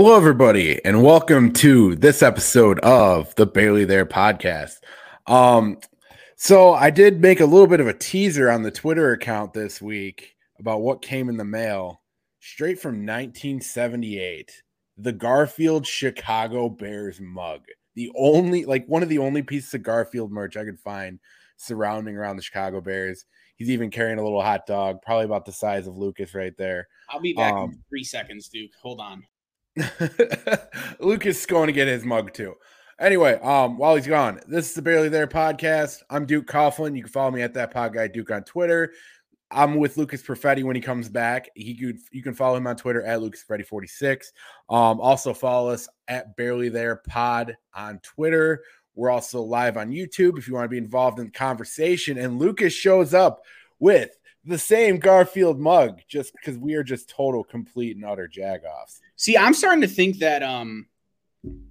Hello, everybody, and welcome to this episode of the Barely There podcast. Um, so I did make a little bit of a teaser on the Twitter account this week about what came in the mail straight from 1978 the Garfield Chicago Bears mug. The only, like, one of the only pieces of Garfield merch I could find surrounding around the Chicago Bears. He's even carrying a little hot dog, probably about the size of Lucas right there. I'll be back Um, in three seconds, Duke. Hold on. Lucas is going to get his mug too. Anyway, um, while he's gone, this is the Barely There podcast. I'm Duke Coughlin. You can follow me at that pod guy Duke on Twitter. I'm with Lucas Perfetti when he comes back. He could you can follow him on Twitter at Lucas Perfetti 46. Um, also follow us at Barely There Pod on Twitter. We're also live on YouTube if you want to be involved in the conversation. And Lucas shows up with the same Garfield mug just because we are just total, complete, and utter jagoffs. See, I'm starting to think that um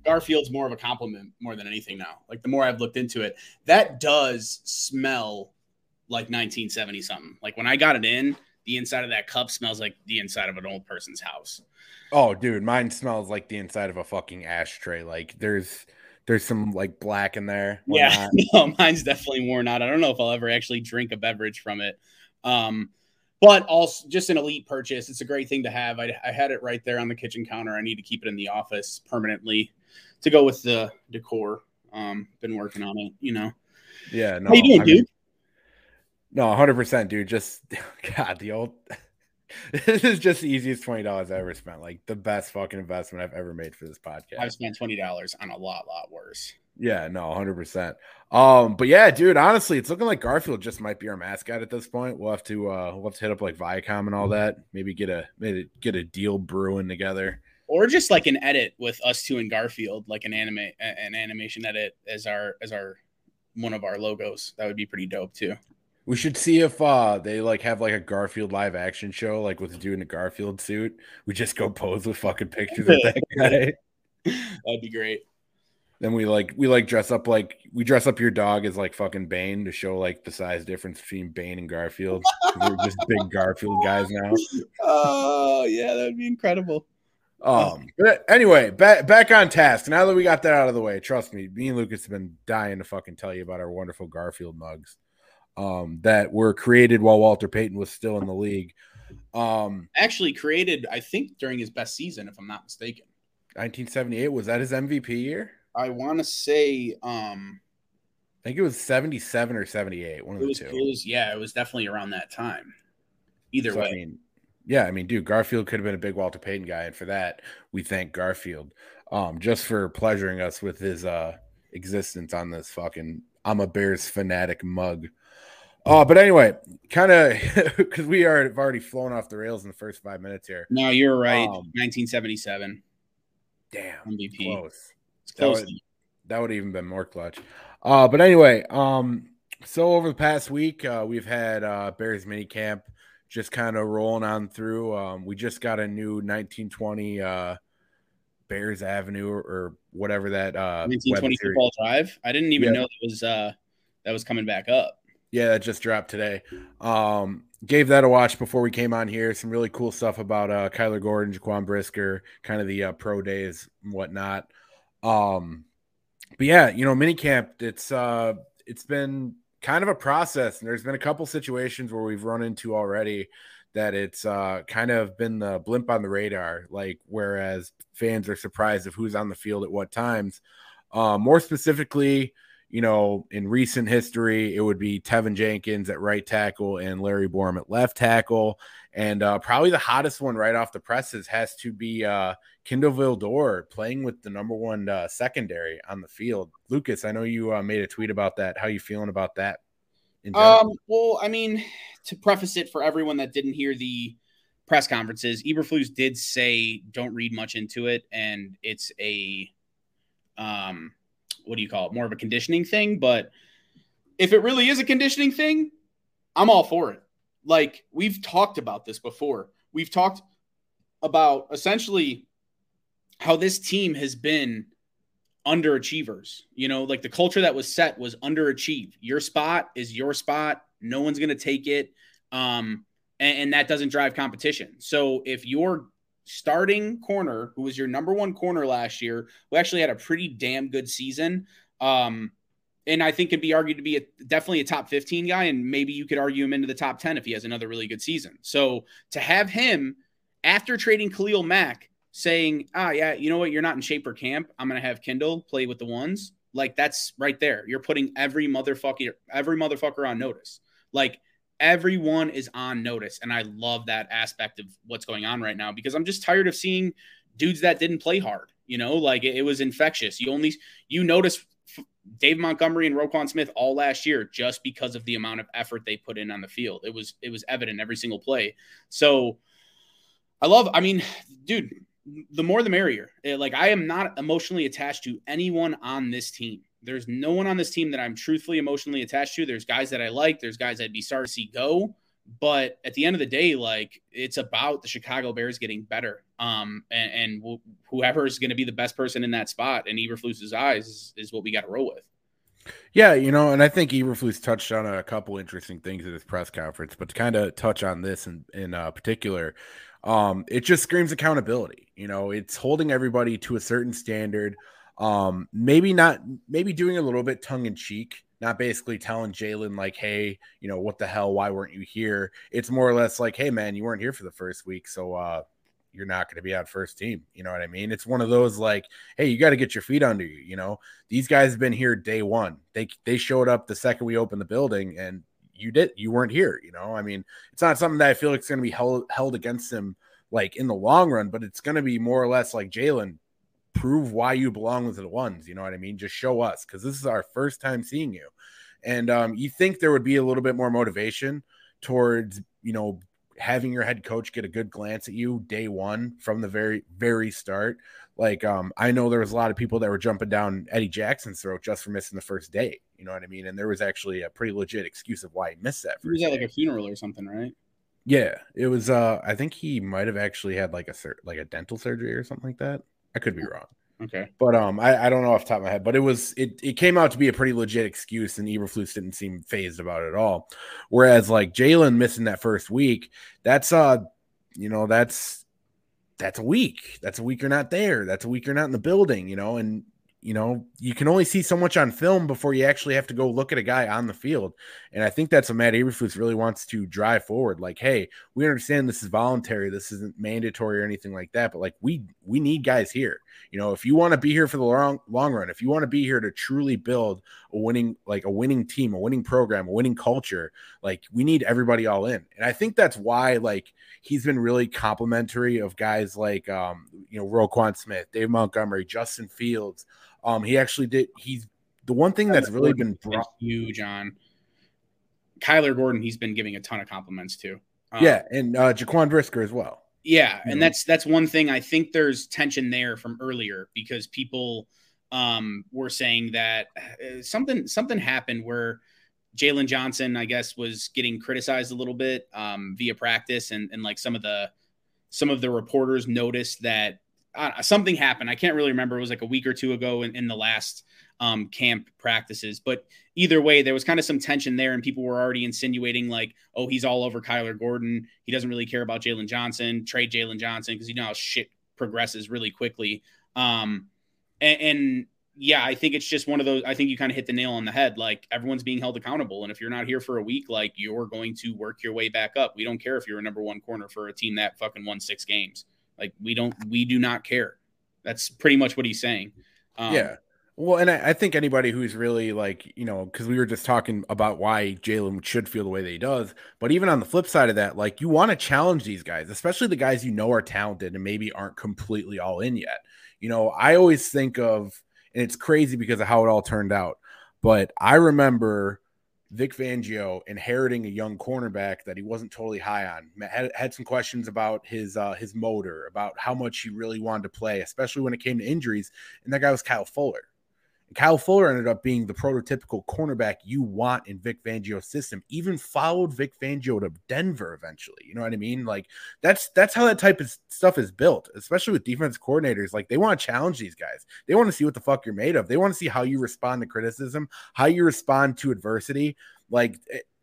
Garfield's more of a compliment more than anything now. Like the more I've looked into it, that does smell like 1970 something. Like when I got it in, the inside of that cup smells like the inside of an old person's house. Oh, dude, mine smells like the inside of a fucking ashtray. Like there's there's some like black in there. Yeah, no, mine's definitely worn out. I don't know if I'll ever actually drink a beverage from it. Um, but also just an elite purchase. It's a great thing to have. I, I had it right there on the kitchen counter. I need to keep it in the office permanently to go with the decor. Um, been working on it, you know. yeah. No, How you doing, I mean- dude? no, hundred percent, dude. Just God, the old. this is just the easiest twenty dollars I ever spent. Like the best fucking investment I've ever made for this podcast. I've spent twenty dollars on a lot, lot worse. Yeah, no, hundred percent. Um, but yeah, dude, honestly, it's looking like Garfield just might be our mascot at this point. We'll have to uh we'll have to hit up like Viacom and all that. Maybe get a maybe get a deal brewing together. Or just like an edit with us two and Garfield, like an anime, an animation edit as our as our one of our logos. That would be pretty dope too. We should see if uh they like have like a Garfield live action show, like with a dude in a Garfield suit. We just go pose with fucking pictures of that guy. That'd be great. Then we like we like dress up like we dress up your dog as like fucking Bane to show like the size difference between Bane and Garfield. We're just big Garfield guys now. Oh yeah, that'd be incredible. Um, but anyway, back back on task. Now that we got that out of the way, trust me, me and Lucas have been dying to fucking tell you about our wonderful Garfield mugs. Um, that were created while Walter Payton was still in the league. Um, Actually created, I think, during his best season, if I'm not mistaken. 1978 was that his MVP year? I want to say um I think it was 77 or 78. One of the was, two. it was yeah, it was definitely around that time. Either So, way. I mean, yeah, I mean, dude, Garfield could have been a big Walter Payton guy, and for that, we thank Garfield, um, just for pleasuring us with his uh existence on this fucking I'm a Bears fanatic mug. Uh, but anyway, kind of because we are have already flown off the rails in the first five minutes here. no, you're right. Um, 1977 Damn, MVP. close. That would, that would even been more clutch. Uh, but anyway, um, so over the past week, uh, we've had uh, Bears mini camp just kind of rolling on through. Um, we just got a new 1920 uh, Bears Avenue or, or whatever that uh, 1920 series- football drive. I didn't even Yeah. know that was uh that was coming back up. Yeah, that just dropped today. Um, gave that a watch before we came on here. Some really cool stuff about uh, Kyler Gordon, Jaquan Brisker, kind of the uh, pro days and whatnot. Um, but yeah, you know, minicamp. It's uh, it's been kind of a process, and there's been a couple situations where we've run into already that it's uh, kind of been the blimp on the radar. Like whereas fans are surprised of who's on the field at what times. Uh, more specifically, you know, in recent history, it would be Teven Jenkins at right tackle and Larry Borom at left tackle. And uh, probably the hottest one right off the presses has to be uh, Kindle Vildor playing with the number one uh, secondary on the field. Lucas, I know you uh, made a tweet about that. How you feeling about that? Um, well, I mean, to preface it for everyone that didn't hear the press conferences, Eberflus did say don't read much into it, and it's a um, what do you call it? More of a conditioning thing. But if it really is a conditioning thing, I'm all for it. Like we've talked about this before. We've talked about essentially how this team has been underachievers. You know, like the culture that was set was underachieve. Your spot is your spot. No one's going to take it. Um, and, and that doesn't drive competition. So if you're starting corner, who was your number one corner last year, who actually had a pretty damn good season. Um, and I think could be argued to be a, definitely a top 15 guy, and maybe you could argue him into the top 10 if he has another really good season. So to have him after trading Khalil Mack saying, ah, yeah, you know what, you're not in shape for camp, I'm gonna have Kindle play with the ones. Like that's right there. You're putting every motherfucker, every motherfucker on notice. Like everyone is on notice, and I love that aspect of what's going on right now because I'm just tired of seeing dudes that didn't play hard. You know, like it, it was infectious. You only you notice Dave Montgomery and Roquan Smith all last year just because of the amount of effort they put in on the field. It was it was evident every single play. So I love. I mean, dude, the more the merrier. Eh, like I am not emotionally attached to anyone on this team. There's no one on this team that I'm truthfully emotionally attached to. There's guys that I like. There's guys I'd be sorry to see go. But at the end of the day, like it's about the Chicago Bears getting better. Um, and, and wh- whoever is going to be the best person in that spot in Eberflus's eyes is, is what we got to roll with. Yeah, you know, and I think Eberflus touched on a couple interesting things at his press conference, but to kind of touch on this in, in uh, particular, um, it just screams accountability. You know, it's holding everybody to a certain standard. Um, maybe not, maybe doing a little bit tongue in cheek, not basically telling Jaylon, like, hey, you know, what the hell? Why weren't you here? It's more or less like, hey, man, you weren't here for the first week. So, uh, you're not going to be on first team. You know what I mean? It's one of those like, hey, you got to get your feet under you. You know, these guys have been here day one. They they showed up the second we opened the building, and you did you weren't here. You know, I mean, it's not something that I feel like it's going to be held held against them like in the long run, but it's going to be more or less like Jaylon. Prove why you belong with the ones. You know what I mean? Just show us because this is our first time seeing you. And um, you think there would be a little bit more motivation towards you know having your head coach get a good glance at you day one from the very very start like um i know there was a lot of people that were jumping down eddie jackson's throat just for missing the first day you know what i mean and there was actually a pretty legit excuse of why he missed that he was at like a funeral or something right yeah it was uh i think he might have actually had like a like a dental surgery or something like that i could be wrong Okay. But um, I, I don't know off the top of my head, but it was it it came out to be a pretty legit excuse, and Eberflus didn't seem phased about it at all. Whereas like Jaylon missing that first week, that's uh, you know, that's that's a week. That's a week you're not there. That's a week you're not in the building, you know, and you know, you can only see so much on film before you actually have to go look at a guy on the field. And I think that's what Matt Eberflus really wants to drive forward. Like, hey, we understand this is voluntary, this isn't mandatory or anything like that, but like we we need guys here. You know, if you want to be here for the long long run, if you want to be here to truly build a winning like a winning team, a winning program, a winning culture, like we need everybody all in. And I think that's why like he's been really complimentary of guys like um, you know, Roquan Smith, Dave Montgomery, Justin Fields. Um, he actually did. He's the one thing that's really been brought huge John. Kyler Gordon. He's been giving a ton of compliments to. Um, yeah, and uh, Jaquan Brisker as well. Yeah, and that's that's one thing. I think there's tension there from earlier because people um, were saying that uh, something something happened where Jaylon Johnson, I guess, was getting criticized a little bit um, via practice, and and like some of the some of the reporters noticed that uh, something happened. I can't really remember. It was like a week or two ago in, in the last um, camp practices. But either way, there was kind of some tension there, and people were already insinuating like, "Oh, he's all over Kyler Gordon. He doesn't really care about Jaylon Johnson. Trade Jaylon Johnson because you know how shit progresses really quickly." Um, and, and yeah, I think it's just one of those. I think you kind of hit the nail on the head. Like everyone's being held accountable, and if you're not here for a week, like you're going to work your way back up. We don't care if you're a number one corner for a team that fucking won six games. Like we don't, we do not care. That's pretty much what he's saying. Um, yeah. Well, and I, I, think anybody who's really like, you know, because we were just talking about why Jaylon should feel the way that he does. But even on the flip side of that, like you want to challenge these guys, especially the guys you know are talented and maybe aren't completely all in yet. You know, I always think of, and it's crazy because of how it all turned out. But I remember Vic Fangio inheriting a young cornerback that he wasn't totally high on. Had, had some questions about his uh, his motor, about how much he really wanted to play, especially when it came to injuries. And that guy was Kyle Fuller. Kyle Fuller ended up being the prototypical cornerback you want in Vic Fangio's system. Even followed Vic Fangio to Denver eventually. You know what I mean? Like that's that's how that type of stuff is built, especially with defense coordinators. Like they want to challenge these guys. They want to see what the fuck you're made of. They want to see how you respond to criticism, how you respond to adversity. Like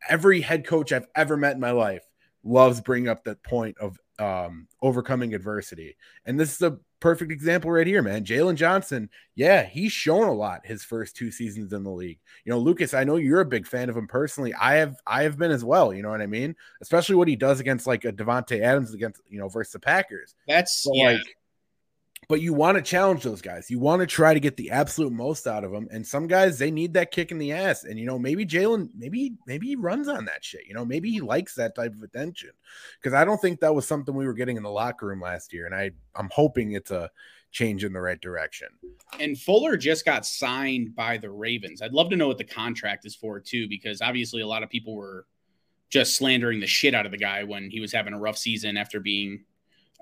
every head coach I've ever met in my life loves bringing up that point of um, overcoming adversity. And this is a perfect example right here, man. Jaylon Johnson, yeah, he's shown a lot his first two seasons in the league. You know, Lucas, I know you're a big fan of him personally. I have I have been as well, you know what I mean? Especially what he does against like a Davante Adams against, you know, versus the Packers. That's yeah. like but you want to challenge those guys. You want to try to get the absolute most out of them. And some guys they need that kick in the ass. And you know, maybe Jaylon, maybe maybe he runs on that shit. You know, maybe he likes that type of attention. Because I don't think that was something we were getting in the locker room last year. And I I'm hoping it's a change in the right direction. And Fuller just got signed by the Ravens. I'd love to know what the contract is for too, because obviously a lot of people were just slandering the shit out of the guy when he was having a rough season after being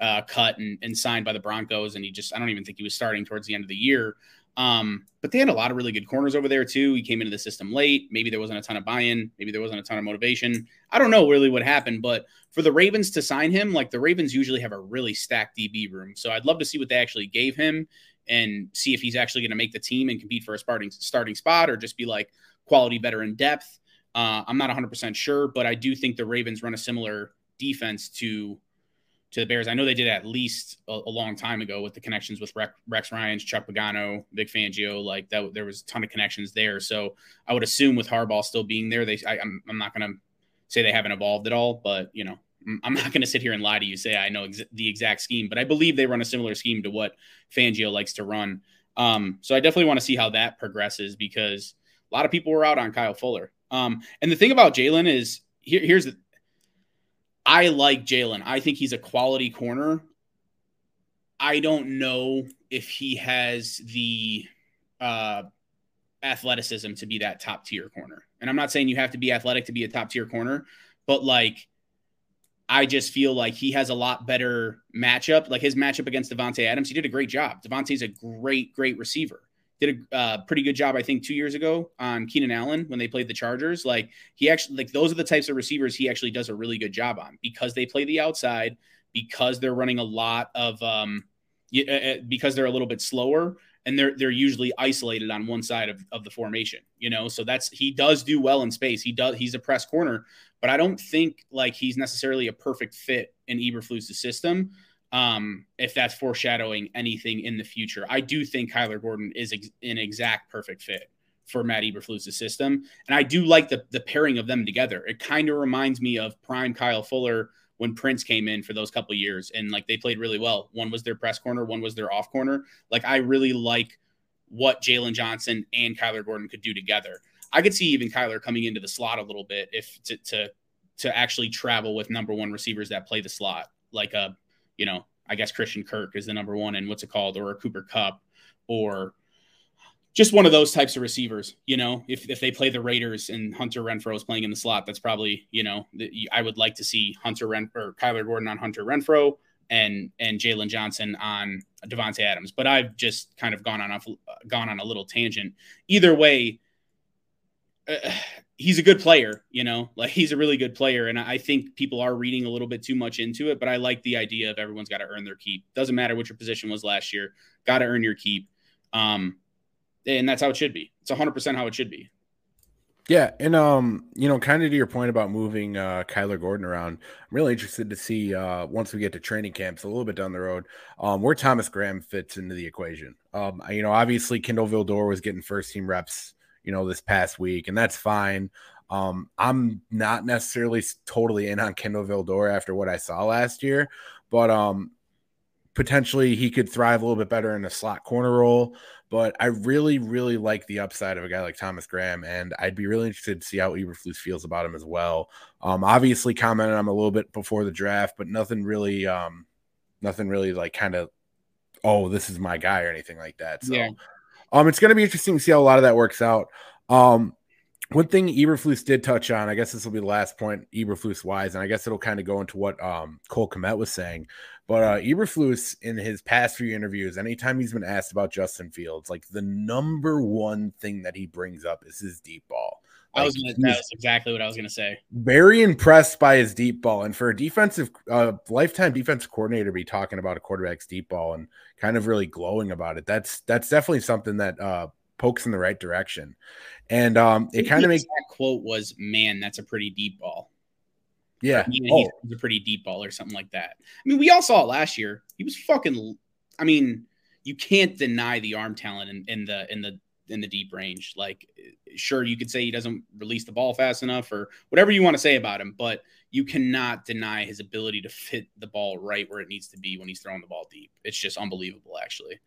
uh, cut and, and signed by the Broncos, and he just I don't even think he was starting towards the end of the year. Um, but they had a lot of really good corners over there too. He came into the system late. Maybe there wasn't a ton of buy-in. Maybe there wasn't a ton of motivation. I don't know really what happened, but for the Ravens to sign him, like the Ravens usually have a really stacked DB room. So I'd love to see what they actually gave him and see if he's actually going to make the team and compete for a starting starting spot or just be like quality veteran depth. Uh, I'm not 100% sure, but I do think the Ravens run a similar defense to to the Bears. I know they did at least a, a long time ago with the connections with Rex, Ryan's, Chuck Pagano, Vic Fangio. Like that, there was a ton of connections there. So I would assume with Harbaugh still being there, they I, I'm, I'm not going to say they haven't evolved at all, but you know, I'm not going to sit here and lie to you say I know ex- the exact scheme, but I believe they run a similar scheme to what Fangio likes to run. Um, so I definitely want to see how that progresses because a lot of people were out on Kyle Fuller. Um, and the thing about Jaylon is here, here's the, I like Jaylon. I think he's a quality corner. I don't know if he has the uh, athleticism to be that top tier corner. And I'm not saying you have to be athletic to be a top tier corner, but like I just feel like he has a lot better matchup. Like his matchup against Davante Adams, he did a great job. Davante's a great, great receiver did a uh, pretty good job, I think, two years ago on Keenan Allen when they played the Chargers. Like he actually, like those are the types of receivers he actually does a really good job on because they play the outside, because they're running a lot of, um, uh, uh, because they're a little bit slower and they're they're usually isolated on one side of, of the formation. You know, so that's he does do well in space. He does he's a press corner, but I don't think like he's necessarily a perfect fit in Eberflus' system um, if that's foreshadowing anything in the future. I do think Kyler Gordon is ex- an exact perfect fit for Matt Eberflus' system. And I do like the, the pairing of them together. It kind of reminds me of prime Kyle Fuller when Prince came in for those couple years and like they played really well. One was their press corner, one was their off corner. Like I really like what Jaylon Johnson and Kyler Gordon could do together. I could see even Kyler coming into the slot a little bit if to to to actually travel with number one receivers that play the slot, like a you know, I guess Christian Kirk is the number one, and what's it called, or a Cooper Kupp, or just one of those types of receivers. You know, if if they play the Raiders and Hunter Renfrow is playing in the slot, that's probably you know the, I would like to see Hunter Ren or Kyler Gordon on Hunter Renfrow and and Jaylon Johnson on Davante Adams. But I've just kind of gone on a gone on a little tangent. Either way, uh, he's a good player, you know, like he's a really good player. And I think people are reading a little bit too much into it, but I like the idea of everyone's got to earn their keep. Doesn't matter what your position was last year, got to earn your keep. Um, and that's how it should be. It's 100% how it should be. Yeah, and um, you know, kind of to your point about moving uh Kyler Gordon around, I'm really interested to see uh once we get to training camps a little bit down the road, um, where Thomas Graham fits into the equation. Um, you know, obviously Kindle Vildor was getting first team reps you know, this past week, and that's fine. Um, I'm not necessarily totally in on Kindle Vildor after what I saw last year, but um, potentially he could thrive a little bit better in a slot corner role. But I really, really like the upside of a guy like Thomas Graham, and I'd be really interested to see how Eberflus feels about him as well. Um, obviously commented on him a little bit before the draft, but nothing really, um, nothing really like kind of, oh, this is my guy or anything like that. So, yeah. Um, it's going to be interesting to see how a lot of that works out. Um, one thing Eberflus did touch on, I guess this will be the last point Eberflus wise, and I guess it'll kind of go into what um, Cole Kmet was saying. But uh, Eberflus, in his past few interviews, anytime he's been asked about Justin Fields, like the number one thing that he brings up is his deep ball. I was gonna, that's exactly what I was going to say. Very impressed by his deep ball, and for a defensive, uh, lifetime defensive coordinator to be talking about a quarterback's deep ball and kind of really glowing about it. That's that's definitely something that uh, pokes in the right direction, and um, it kind of makes that quote was, "Man, that's a pretty deep ball." Yeah. He, oh. he's a pretty deep ball or something like that. I mean, we all saw it last year. He was fucking. I mean, you can't deny the arm talent in, in the in the in the deep range. Like, sure, you could say he doesn't release the ball fast enough or whatever you want to say about him, but you cannot deny his ability to fit the ball right where it needs to be when he's throwing the ball deep. It's just unbelievable, actually.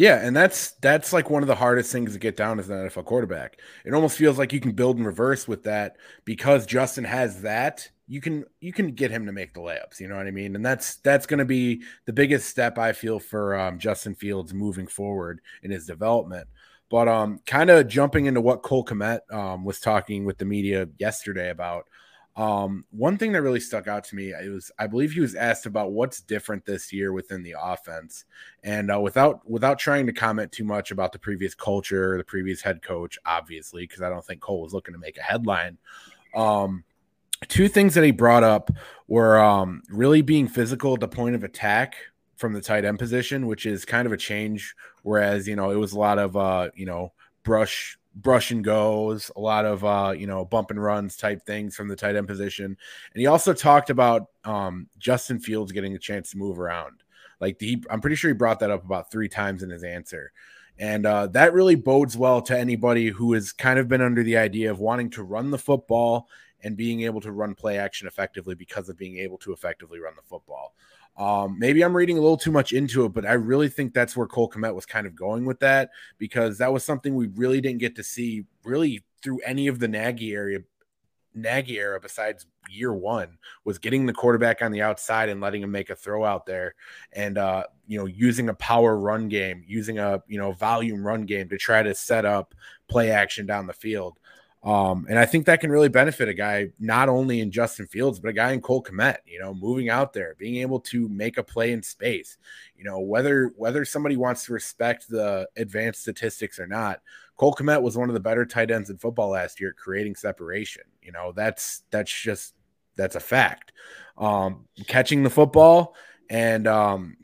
Yeah, and that's that's like one of the hardest things to get down as an NFL quarterback. It almost feels like you can build in reverse with that because Justin has that. You can you can get him to make the layups. You know what I mean? And that's that's going to be the biggest step I feel for um, Justin Fields moving forward in his development. But um, kind of jumping into what Cole Kmet um, was talking with the media yesterday about. Um, one thing that really stuck out to me, it was I believe he was asked about what's different this year within the offense, and uh, without without trying to comment too much about the previous culture, the previous head coach, obviously, because I don't think Cole was looking to make a headline. Um, two things that he brought up were um, really being physical at the point of attack from the tight end position, which is kind of a change. Whereas, you know, it was a lot of, uh, you know, brush, brush and goes, a lot of, uh, you know, bump and runs type things from the tight end position. And he also talked about um, Justin Fields getting a chance to move around. Like, the, I'm pretty sure he brought that up about three times in his answer. And uh, that really bodes well to anybody who has kind of been under the idea of wanting to run the football and being able to run play action effectively because of being able to effectively run the football. Um, maybe I'm reading a little too much into it, but I really think that's where Cole Kmet was kind of going with that because that was something we really didn't get to see really through any of the Nagy area Nagy era besides year one was getting the quarterback on the outside and letting him make a throw out there and uh you know using a power run game using a you know volume run game to try to set up play action down the field um, and I think that can really benefit a guy not only in Justin Fields, but a guy in Cole Kmet, you know, moving out there, being able to make a play in space. You know, whether whether somebody wants to respect the advanced statistics or not, Cole Kmet was one of the better tight ends in football last year, creating separation. You know, that's that's just that's a fact. Um, catching the football and um,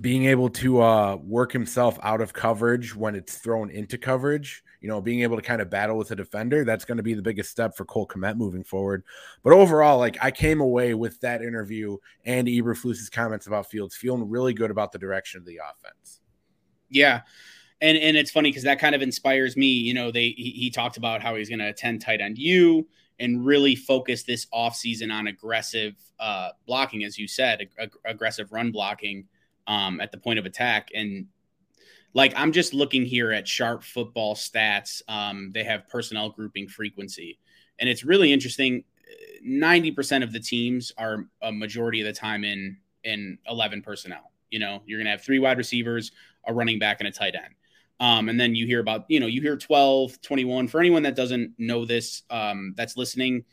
being able to uh, work himself out of coverage when it's thrown into coverage you know, being able to kind of battle with a defender, that's going to be the biggest step for Cole Kmet moving forward. But overall, like I came away with that interview and Eberflus's comments about Fields feeling really good about the direction of the offense. Yeah. And and it's funny because that kind of inspires me. You know, they he, he talked about how he's going to attend tight end U and really focus this offseason on aggressive uh, blocking, as you said, ag- aggressive run blocking um, at the point of attack. And like I'm just looking here at sharp football stats. Um, they have personnel grouping frequency, and it's really interesting. 90% of the teams are a majority of the time in in 11 personnel. You know, you're to have three wide receivers, a running back, and a tight end. Um, and then you hear about, you know, you hear 12, 21. For anyone that doesn't know this, um, that's listening,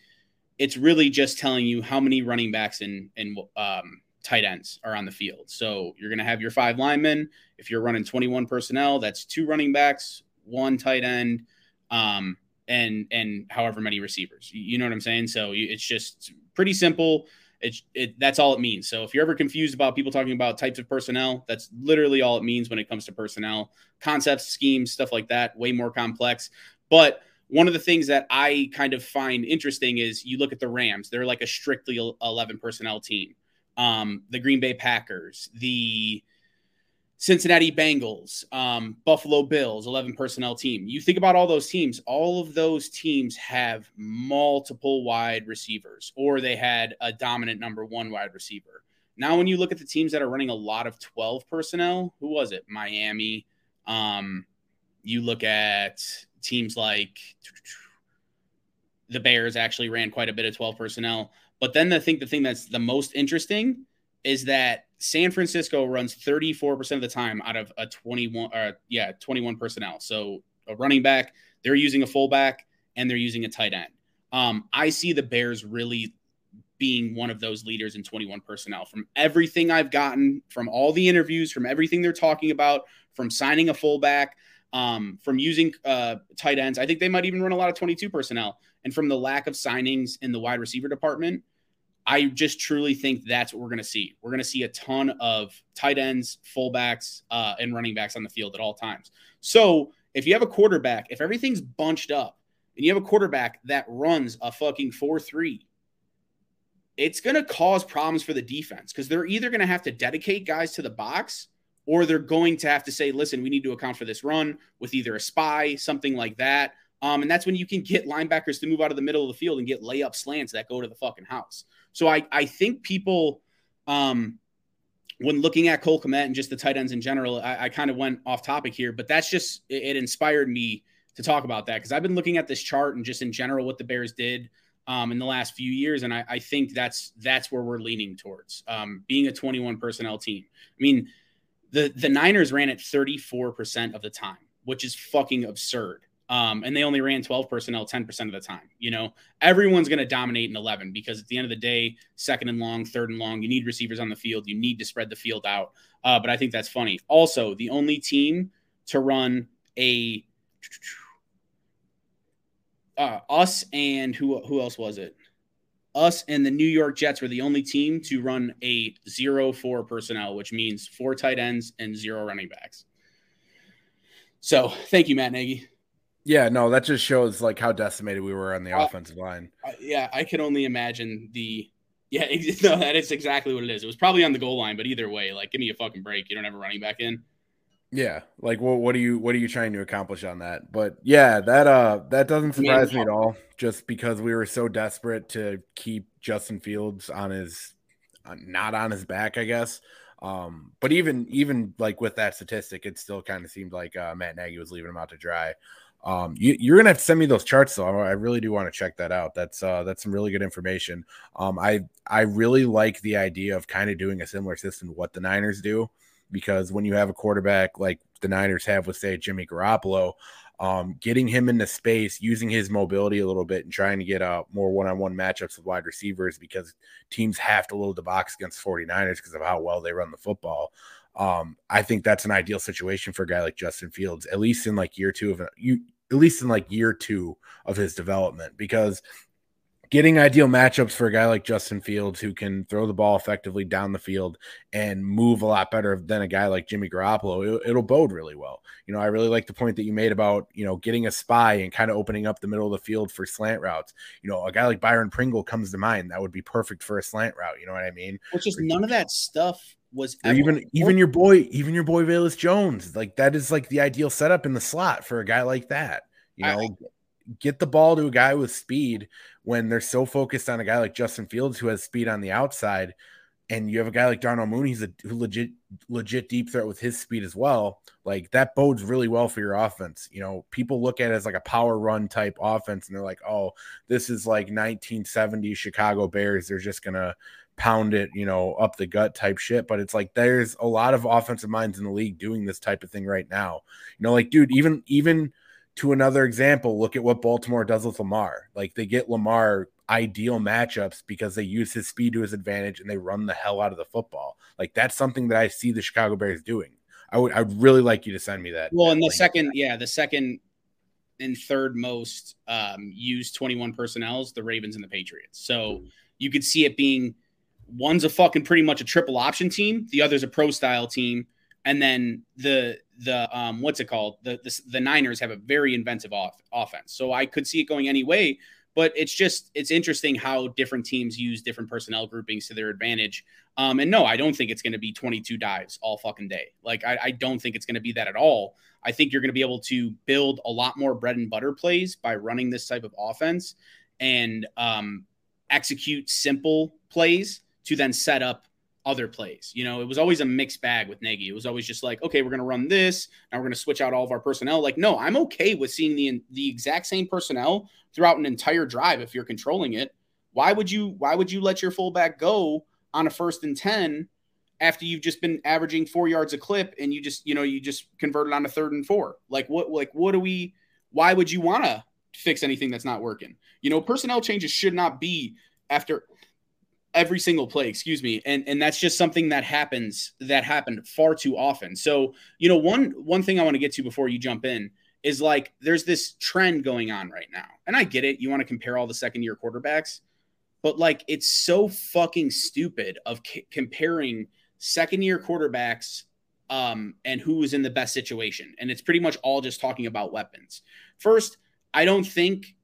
it's really just telling you how many running backs and and um, tight ends are on the field. So you're going to have your five linemen. If you're running 21 personnel, that's two running backs, one tight end, um, and and however many receivers. You know what I'm saying? So it's just pretty simple. It's it, that's all it means. So if you're ever confused about people talking about types of personnel, that's literally all it means when it comes to personnel, concepts, schemes, stuff like that. Way more complex, but one of the things that I kind of find interesting is you look at the Rams. They're like a strictly 11 personnel team um, the Green Bay Packers, the Cincinnati Bengals, um, Buffalo Bills, 11 personnel team. You think about all those teams, all of those teams have multiple wide receivers, or they had a dominant number one wide receiver. Now, when you look at the teams that are running a lot of 12 personnel, who was it? Miami. Um, you look at teams like the Bears actually ran quite a bit of 12 personnel. But then I think the thing that's the most interesting is that San Francisco runs 34% of the time out of a 21 uh, yeah, 21 personnel. So a running back, they're using a fullback and they're using a tight end. Um, I see the Bears really being one of those leaders in 21 personnel from everything I've gotten from all the interviews, from everything they're talking about, from signing a fullback, um, from using uh, tight ends. I think they might even run a lot of 22 personnel. And from the lack of signings in the wide receiver department, I just truly think that's what we're going to see. We're going to see a ton of tight ends, fullbacks, uh, and running backs on the field at all times. So if you have a quarterback, if everything's bunched up and you have a quarterback that runs a fucking 4 3, it's going to cause problems for the defense because they're either going to have to dedicate guys to the box or they're going to have to say, listen, we need to account for this run with either a spy, something like that. Um, and that's when you can get linebackers to move out of the middle of the field and get layup slants that go to the fucking house. So I, I think people, um, when looking at Cole Kmet and just the tight ends in general, I, I kind of went off topic here, but that's just, it, it inspired me to talk about that because I've been looking at this chart and just in general what the Bears did um, in the last few years, and I, I, think that's that's where we're leaning towards um, being a 21 personnel team. I mean, the the Niners ran it 34 percent of the time, which is fucking absurd. Um, and they only ran 12 personnel 10% of the time. You know, everyone's going to dominate in 11 because at the end of the day, second and long, third and long, you need receivers on the field. You need to spread the field out. Uh, but I think that's funny. Also, the only team to run a uh, us and who who else was it? Us and the New York Jets were the only team to run a zero four personnel, which means four tight ends and zero running backs. So thank you, Matt Nagy. Yeah, no, that just shows like how decimated we were on the uh, offensive line. Uh, yeah, I can only imagine the. Yeah, no, that is exactly what it is. It was probably on the goal line, but either way, like, give me a fucking break. You don't have a running back in. Yeah, like what what are you what are you trying to accomplish on that? But yeah, that uh that doesn't surprise yeah. me at all. Just because we were so desperate to keep Justin Fields on his uh, not on his back, I guess. Um, but even even like with that statistic, it still kind of seemed like uh, Matt Nagy was leaving him out to dry. Um, you, are gonna have to send me those charts though. I really do want to check that out. That's uh, that's some really good information. Um, I I really like the idea of kind of doing a similar system to what the Niners do because when you have a quarterback like the Niners have with say Jimmy Garoppolo, um, getting him into space, using his mobility a little bit, and trying to get uh, more one-on-one matchups with wide receivers because teams have to load the box against 49ers because of how well they run the football. Um, I think that's an ideal situation for a guy like Justin Fields, at least in like year two of you, at least in like year two of his development, because getting ideal matchups for a guy like Justin Fields who can throw the ball effectively down the field and move a lot better than a guy like Jimmy Garoppolo, it, will bode really well. You know, I really like the point that you made about, you know, getting a spy and kind of opening up the middle of the field for slant routes. You know, a guy like Byron Pringle comes to mind. That would be perfect for a slant route. You know what I mean? Which is none of that stuff was even even your boy, even your boy Velus Jones. Like that is like the ideal setup in the slot for a guy like that. You know, I, get the ball to a guy with speed when they're so focused on a guy like Justin Fields who has speed on the outside, and you have a guy like Darnell Mooney who's a who legit legit deep threat with his speed as well. Like that bodes really well for your offense. You know, people look at it as like a power run type offense, and they're like, "Oh, this is like 1970 Chicago Bears. They're just gonna." Pound it, you know, up the gut type shit. But it's like there's a lot of offensive minds in the league doing this type of thing right now. You know, like dude, even even to another example, look at what Baltimore does with Lamar. Like they get Lamar ideal matchups because they use his speed to his advantage and they run the hell out of the football. Like that's something that I see the Chicago Bears doing. I would I'd really like you to send me that. Well, in the second, yeah, the second and third most um, used 21 personnel is the Ravens and the Patriots. So you could see it being one's a fucking pretty much a triple option team, the other's a pro style team, and then the the um what's it called the the, the Niners have a very inventive off, offense. So I could see it going any way, but it's just it's interesting how different teams use different personnel groupings to their advantage. Um, and no, I don't think it's going to be 22 dives all fucking day. Like I, I don't think it's going to be that at all. I think you're going to be able to build a lot more bread and butter plays by running this type of offense and um, execute simple plays to then set up other plays. You know, it was always a mixed bag with Nagy. It was always just like, okay, we're going to run this. Now we're going to switch out all of our personnel. Like, no, I'm okay with seeing the the exact same personnel throughout an entire drive if you're controlling it. Why would you why would you let your fullback go on a first and 10 after you've just been averaging 4 yards a clip and you just, you know, you just converted on a third and 4? Like what like what do we why would you want to fix anything that's not working? You know, personnel changes should not be after every single play excuse me and and that's just something that happens that happened far too often. So you know one one thing i want to get to before you jump in is like there's this trend going on right now and i get it you want to compare all the second year quarterbacks but like it's so fucking stupid of c- comparing second year quarterbacks um and who is in the best situation and it's pretty much all just talking about weapons. First i don't think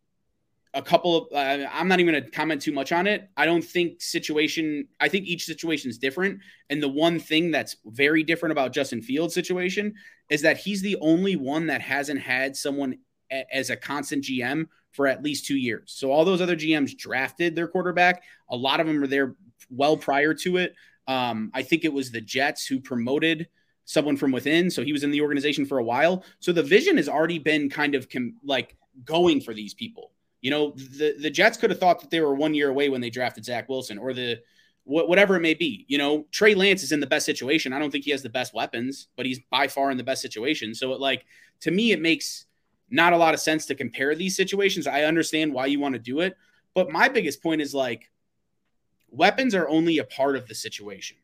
a couple of uh, i'm not even going to comment too much on it. I don't think situation i think each situation is different. And the one thing that's very different about justin fields situation is that he's the only one that hasn't had someone a- as a constant gm for at least two years. So all those other gms drafted their quarterback. A lot of them are there well prior to it. Um, i think it was the jets who promoted someone from within. So he was in the organization for a while. So the vision has already been kind of com- like going for these people you know, the the Jets could have thought that they were one year away when they drafted Zach Wilson, or the whatever it may be. You know, Trey Lance is in the best situation. I don't think he has the best weapons, but he's by far in the best situation. So it like to me, it makes not a lot of sense to compare these situations. I understand why you want to do it, but my biggest point is like weapons are only a part of the situation.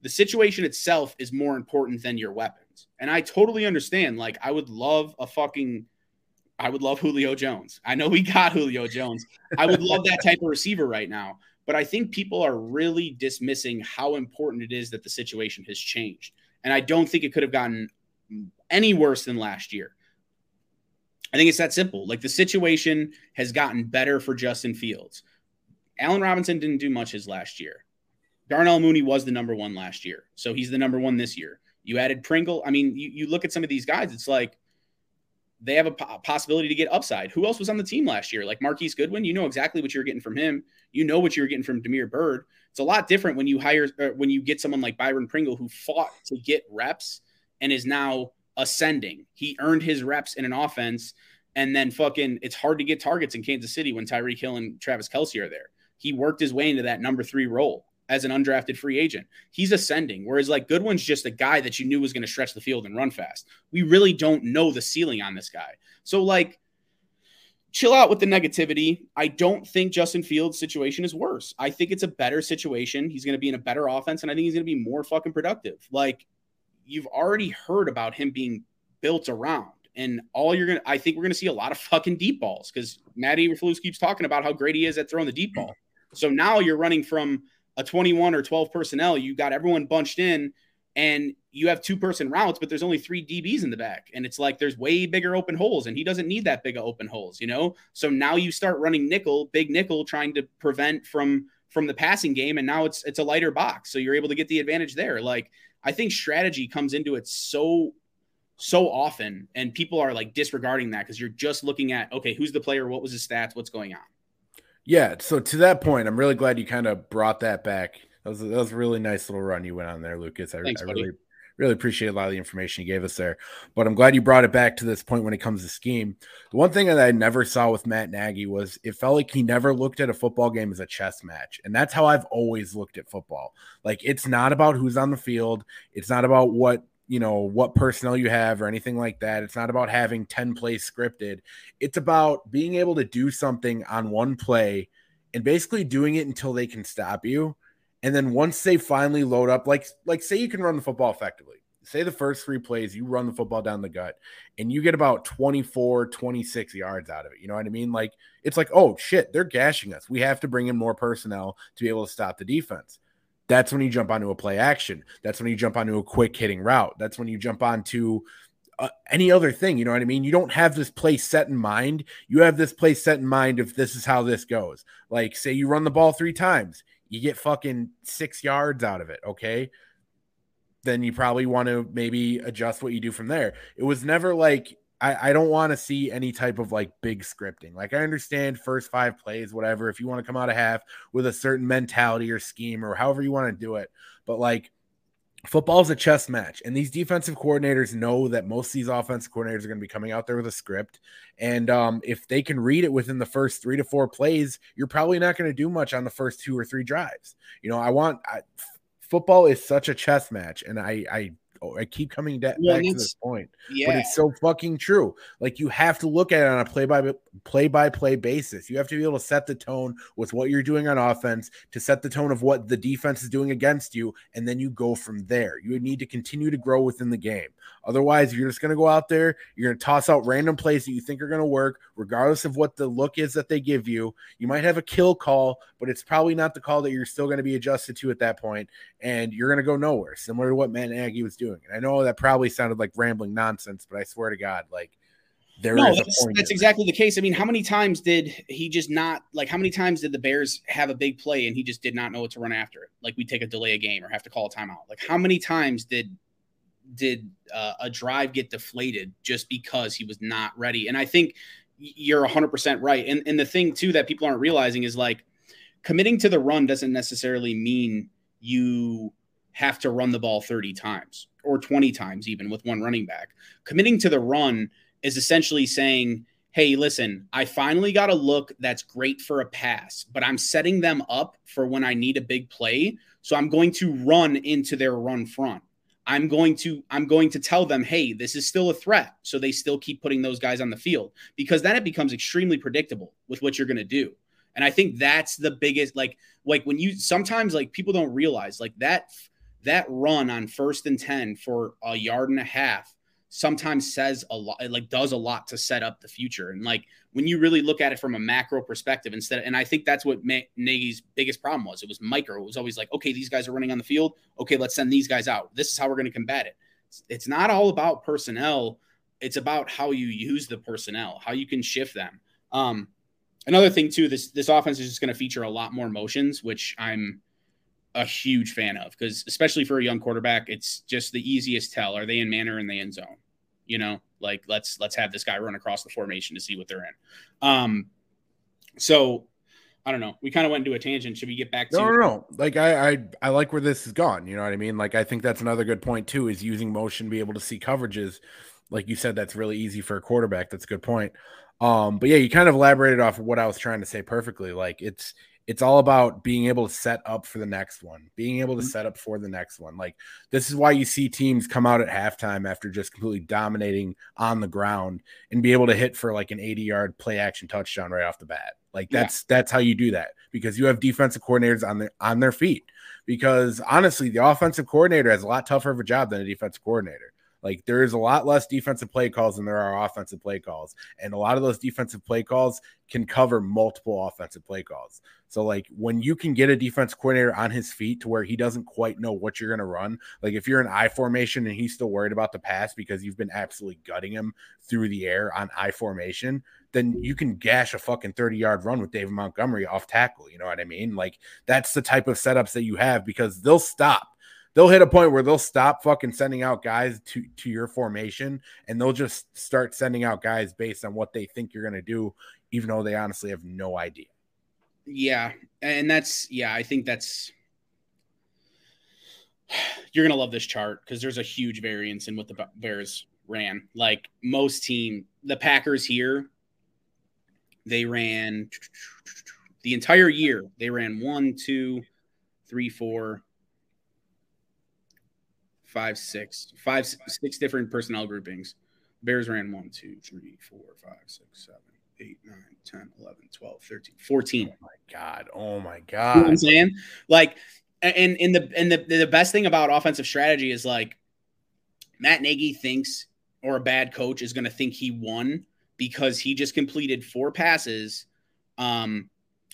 The situation itself is more important than your weapons. And I totally understand. Like, I would love a fucking I would love Julio Jones. I know we got Julio Jones. I would love that type of receiver right now. But I think people are really dismissing how important it is that the situation has changed. And I don't think it could have gotten any worse than last year. I think it's that simple. Like the situation has gotten better for Justin Fields. Allen Robinson didn't do much his last year. Darnell Mooney was the number one last year. So he's the number one this year. You added Pringle. I mean, you, you look at some of these guys, it's like they have a possibility to get upside. Who else was on the team last year? Like Marquise Goodwin, you know exactly what you're getting from him. You know what you're getting from Damiere Byrd. It's a lot different when you hire uh, when you get someone like Byron Pringle who fought to get reps and is now ascending. He earned his reps in an offense, and then fucking it's hard to get targets in Kansas City when Tyreek Hill and Travis Kelce are there. He worked his way into that number three role as an undrafted free agent. He's ascending. Whereas like Goodwin's just a guy that you knew was going to stretch the field and run fast. We really don't know the ceiling on this guy. So like chill out with the negativity. I don't think Justin Fields' situation is worse. I think it's a better situation. He's going to be in a better offense and I think he's going to be more fucking productive. Like you've already heard about him being built around. And all you're gonna, I think we're gonna see a lot of fucking deep balls because Matt Eberflus keeps talking about how great he is at throwing the deep ball. So now you're running from a 21 or 12 personnel, you got everyone bunched in and you have two person routes, but there's only three DBs in the back. And it's like there's way bigger open holes, and he doesn't need that big of open holes, you know? So now you start running nickel, big nickel, trying to prevent from from the passing game, and now it's it's a lighter box. So you're able to get the advantage there. Like I think strategy comes into it so so often, and people are like disregarding that because you're just looking at okay, who's the player, what was his stats, what's going on. Yeah. So to that point, I'm really glad you kind of brought that back. That was, that was a really nice little run you went on there, Lucas. I, Thanks, I really, really appreciate a lot of the information you gave us there. But I'm glad you brought it back to this point when it comes to scheme. The one thing that I never saw with Matt Nagy was it felt like he never looked at a football game as a chess match. And that's how I've always looked at football. Like it's not about who's on the field, it's not about what you know what personnel you have or anything like that. It's not about having 10 plays scripted. It's about being able to do something on one play and basically doing it until they can stop you. And then once they finally load up, like like say you can run the football effectively. Say the first three plays, you run the football down the gut and you get about 24, 26 yards out of it. You know what I mean? Like it's like, oh shit, they're gashing us. We have to bring in more personnel to be able to stop the defense that's when you jump onto a play action. That's when you jump onto a quick hitting route. That's when you jump onto uh, any other thing. You know what I mean? You don't have this play set in mind. You have this play set in mind if this is how this goes. Like, say you run the ball three times, you get fucking six yards out of it. Okay. Then you probably want to maybe adjust what you do from there. It was never like I, I don't want to see any type of like big scripting. Like I understand first five plays, whatever. If you want to come out of half with a certain mentality or scheme or however you want to do it, but like football is a chess match, and these defensive coordinators know that most of these offensive coordinators are going to be coming out there with a script, and um, if they can read it within the first three to four plays, you're probably not going to do much on the first two or three drives. You know, I want football is such a chess match, and I I Oh, I keep coming da- back to this point, yeah. but it's so fucking true. Like you have to look at it on a play by play by play basis. You have to be able to set the tone with what you're doing on offense to set the tone of what the defense is doing against you, and then you go from there. You need to continue to grow within the game. Otherwise, you're just going to go out there, you're going to toss out random plays that you think are going to work, regardless of what the look is that they give you. You might have a kill call, but it's probably not the call that you're still going to be adjusted to at that point, and you're going to go nowhere. Similar to what Matt Nagy was doing doing. And I know that probably sounded like rambling nonsense, but I swear to God, like there no, is that's, a point. that's exactly the case. I mean, how many times did he just not like? How many times did the Bears have a big play and he just did not know what to run after it? Like we take a delay a game or have to call a timeout. Like how many times did did uh, a drive get deflated just because he was not ready? And I think you're 100% right. And and the thing too that people aren't realizing is like committing to the run doesn't necessarily mean you have to run the ball 30 times or 20 times even with one running back. Committing to the run is essentially saying, "Hey, listen, I finally got a look that's great for a pass, but I'm setting them up for when I need a big play, so I'm going to run into their run front." I'm going to I'm going to tell them, hey, this is still a threat. So they still keep putting those guys on the field because then it becomes extremely predictable with what you're going to do. And I think that's the biggest like like when you sometimes like people don't realize like that that run on first and 10 for a yard and a half sometimes says a lot it like does a lot to set up the future. And like when you really look at it from a macro perspective instead and i think that's what Ma- nagy's biggest problem was. It was micro it was always like okay these guys are running on the field. Okay let's send these guys out. This is how we're going to combat it. It's, it's not all about personnel. It's about how you use the personnel how you can shift them. Um another thing too this this offense is just going to feature a lot more motions which i'm a huge fan of because especially for a young quarterback, it's just the easiest tell. Are they in man or in the end zone? You know, like let's let's have this guy run across the formation to see what they're in. Um, so I don't know. We kind of went into a tangent. Should we get back to No, no, no. Like I, I, I like where this has gone. You know what I mean? Like I think that's another good point too. Is using motion to be able to see coverages. Like you said, that's really easy for a quarterback. That's a good point. Um, but yeah, you kind of elaborated off of what I was trying to say perfectly. Like it's it's all about being able to set up for the next one, being able to Mhm. set up for the next one. Like this is why you see teams come out at halftime after just completely dominating on the ground and be able to hit for like an 80 yard play action touchdown right off the bat. Like Yeah. that's that's how you do that because you have defensive coordinators on their on their feet. Because honestly, the offensive coordinator has a lot tougher of a job than a defensive coordinator. Like there is a lot less defensive play calls than there are offensive play calls, and a lot of those defensive play calls can cover multiple offensive play calls. So like when you can get a defense coordinator on his feet to where he doesn't quite know what you're going to run, like if you're in I formation and he's still worried about the pass because you've been absolutely gutting him through the air on I formation, then you can gash a fucking 30 yard run with David Montgomery off tackle. You know what I mean? Like that's the type of setups that you have because they'll stop. They'll hit a point where they'll stop fucking sending out guys to to your formation and they'll just start sending out guys based on what they think you're going to do even though they honestly have no idea. Yeah, and that's yeah, I think that's you're gonna love this chart because there's a huge variance in what the Bears ran. Like most team, the Packers here, they ran the entire year. They ran one, two, three, four, five, six, five, six different personnel groupings. Bears ran one, two, three, four, five, six, seven, eight, nine, 10, 11, 12, 13, 14. Oh my god. Oh my You know I'm god. saying? Like, and and the and the the best thing about offensive strategy is like Matt Nagy thinks, or a bad coach is going to think he won because he just completed four passes, um,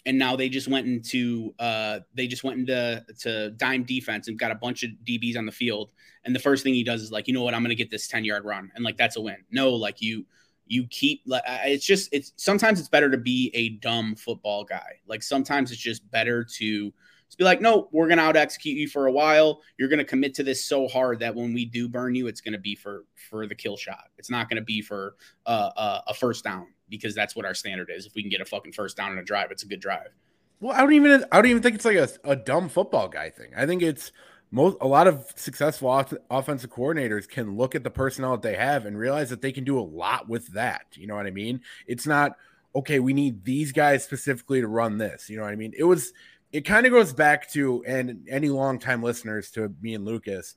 and now they just went into uh they just went into to dime defense and got a bunch of DBs on the field, and the first thing he does is like, you know what, I'm going to get this ten yard run, and like that's a win. No, like you you keep like it's just it's sometimes it's better to be a dumb football guy. Like sometimes it's just better to just be like, no, we're gonna out execute you for a while. You're gonna commit to this so hard that when we do burn you, it's gonna be for for the kill shot. It's not gonna be for uh, uh, a first down because that's what our standard is. If we can get a fucking first down in a drive, it's a good drive. Well, I don't even I don't even think it's like a, a dumb football guy thing. I think it's most a lot of successful off, offensive coordinators can look at the personnel that they have and realize that they can do a lot with that. You know what I mean? It's not okay, we need these guys specifically to run this. You know what I mean? It was it kind of goes back to and any longtime listeners to me and Lucas.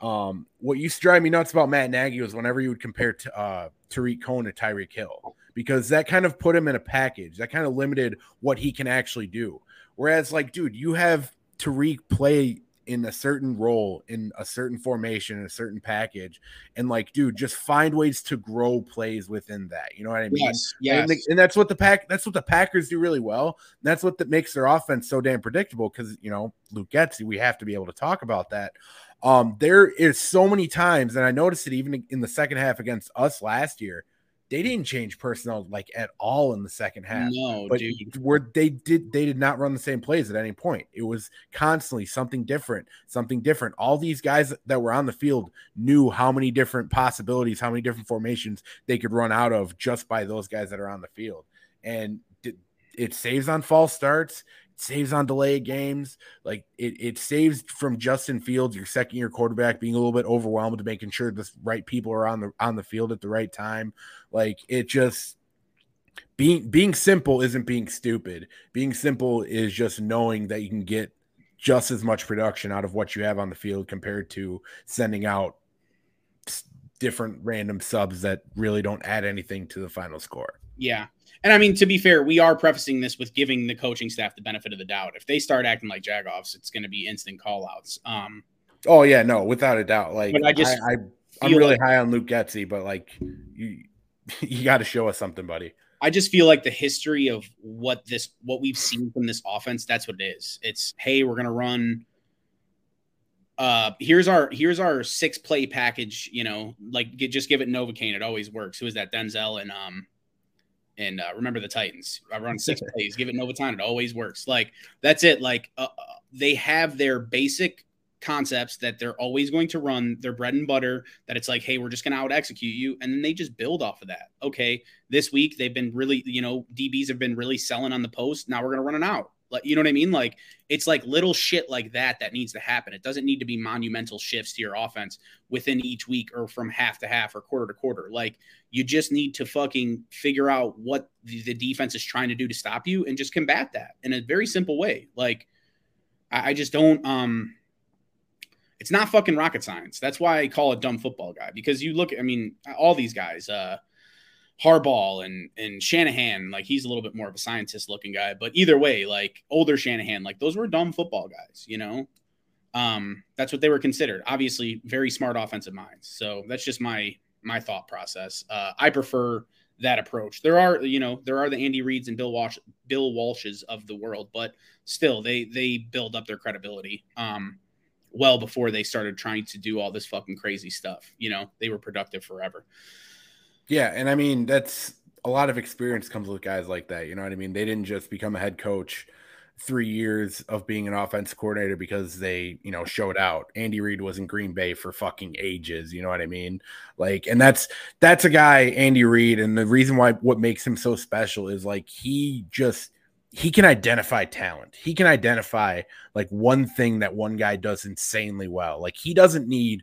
Um, what used to drive me nuts about Matt Nagy was whenever you would compare to uh Tarik Cohen to Tyreek Hill, because that kind of put him in a package that kind of limited what he can actually do. Whereas, like, dude, you have Tarik play in a certain role, in a certain formation, in a certain package, and like, dude, just find ways to grow plays within that. You know what I mean? Yes, yes. And, the- and that's what the pack that's what the Packers do really well. And that's what that makes their offense so damn predictable because you know Luke Getsy, we have to be able to talk about that. Um, there is so many times, and I noticed it even in the second half against us last year. They didn't change personnel like at all in the second half. No, but dude. where they did they did not run the same plays at any point. It was constantly something different, something different. All these guys that were on the field knew how many different possibilities, how many different formations they could run out of just by those guys that are on the field. And it saves on false starts saves on delay games. Like it, it saves from Justin Fields, your second year quarterback, being a little bit overwhelmed, to making sure the right people are on the on the field at the right time. Like it just being being simple isn't being stupid. Being simple is just knowing that you can get just as much production out of what you have on the field compared to sending out different random subs that really don't add anything to the final score. Yeah. And I mean, to be fair, we are prefacing this with giving the coaching staff the benefit of the doubt. If they start acting like Jagoffs, it's going to be instant call outs. Um, oh, yeah, no, without a doubt. Like, I just, I, I, am really like, high on Luke Getsy, but like, you, you got to show us something, buddy. I just feel like the history of what this, what we've seen from this offense, that's what it is. It's, hey, we're going to run uh here's our here's our six play package you know like get, just give it novocaine it always works who is that denzel and um and uh, remember the Titans. I run six plays, give it Novocaine. It always works. Like that's it. Like uh, uh, they have their basic concepts that they're always going to run their bread and butter. That it's like, hey, we're just going to out execute you, and then they just build off of that. Okay, this week they've been really, you know, DBs have been really selling on the post. Now we're going to run it out. Like, you know what I mean? Like, it's like little shit like that that needs to happen. It doesn't need to be monumental shifts to your offense within each week or from half to half or quarter to quarter. Like, you just need to fucking figure out what the, the defense is trying to do to stop you and just combat that in a very simple way. Like, I, I just don't, um, it's not fucking rocket science. That's why I call it dumb football guy because you look, I mean, all these guys, uh, Harbaugh and and Shanahan, like he's a little bit more of a scientist looking guy, but either way, like older Shanahan, like those were dumb football guys, you know. Um, that's what they were considered. Obviously, very smart offensive minds. So that's just my my thought process. Uh, I prefer that approach. There are, you know, there are the Andy Reids and Bill Walsh, Bill Walshes of the world, but still, they they build up their credibility. Um, well before they started trying to do all this fucking crazy stuff. You know, they were productive forever. Yeah, and I mean that's a lot of experience comes with guys like that. You know what I mean? They didn't just become a head coach three years of being an offense coordinator because they, you know, showed out. Andy Reid was in Green Bay for fucking ages. You know what I mean? Like, and that's that's a guy, Andy Reid, and the reason why what makes him so special is like he just he can identify talent. He can identify like one thing that one guy does insanely well. Like he doesn't need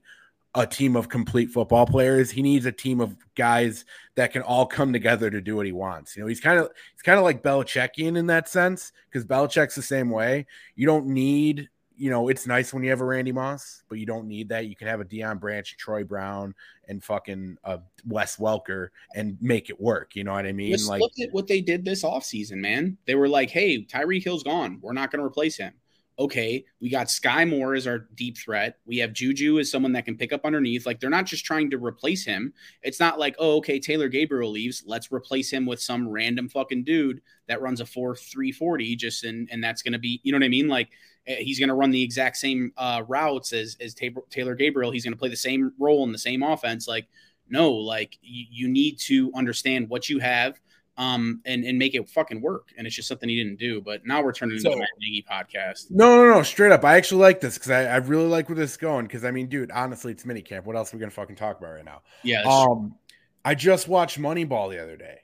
a team of complete football players. He needs a team of guys that can all come together to do what he wants. You know, he's kind of he's kind of like Belichickian in that sense because Belichick's the same way. You don't need, you know, it's nice when you have a Randy Moss, but you don't need that. You can have a Deion Branch, Troy Brown, and fucking uh, Wes Welker and make it work. You know what I mean? Just like look at what they did this offseason, man. They were like, hey, Tyreek Hill's gone. We're not going to replace him okay, we got Skyy Moore as our deep threat. We have Juju as someone that can pick up underneath. Like they're not just trying to replace him. It's not like, oh, okay, Taylor Gabriel leaves. Let's replace him with some random fucking dude that runs a 4 340 just and and that's gonna be, you know what I mean? Like eh, he's gonna run the exact same uh, routes as as Taylor Gabriel. He's gonna play the same role in the same offense. Like, no, like you need to understand what you have um, and and make it fucking work. And it's just something he didn't do. But now we're turning so, into a Nagy podcast. No, no, no, straight up. I actually like this because I, I really like where this is going. Because I mean, dude, honestly, it's minicamp. What else are we gonna fucking talk about right now? Yeah. Um, I just watched Moneyball the other day,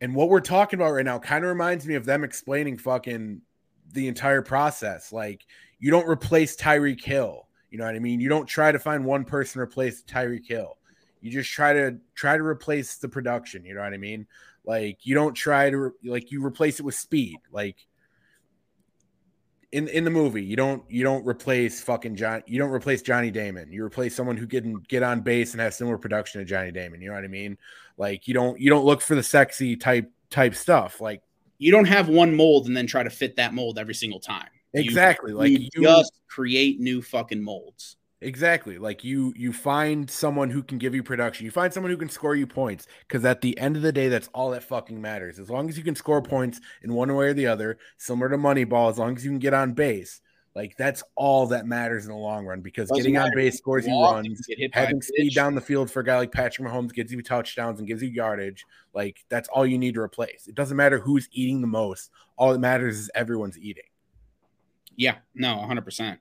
and what we're talking about right now kind of reminds me of them explaining fucking the entire process. Like, you don't replace Tyreek Hill. You know what I mean? You don't try to find one person to replace Tyreek Hill. You just try to try to replace the production. You know what I mean? Like you don't try to like you replace it with speed. Like in in the movie, you don't you don't replace fucking John. You don't replace Johnny Damon. You replace someone who can get on base and have similar production to Johnny Damon. You know what I mean? Like you don't you don't look for the sexy type type stuff. Like you don't have one mold and then try to fit that mold every single time. Exactly. You, like you, you just create new fucking molds. Exactly. Like you you find someone who can give you production. You find someone who can score you points cuz at the end of the day that's all that fucking matters. As long as you can score points in one way or the other, similar to Moneyball, as long as you can get on base, Like that's all that matters in the long run because Doesn't getting on base scores you runs, get hit by having speed pitch. down the field for a guy like Patrick Mahomes gives you touchdowns and gives you yardage. Like that's all you need to replace. It doesn't matter who's eating the most. All that matters is everyone's eating. Yeah, no, 100%.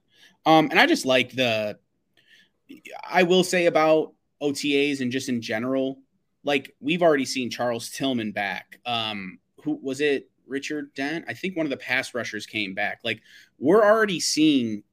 Um, and I just like the, I will say about OTAs and just in general, like we've already seen Charles Tillman back. Um, who was it? Richard Dent? I think one of the pass rushers came back. Like we're already seeing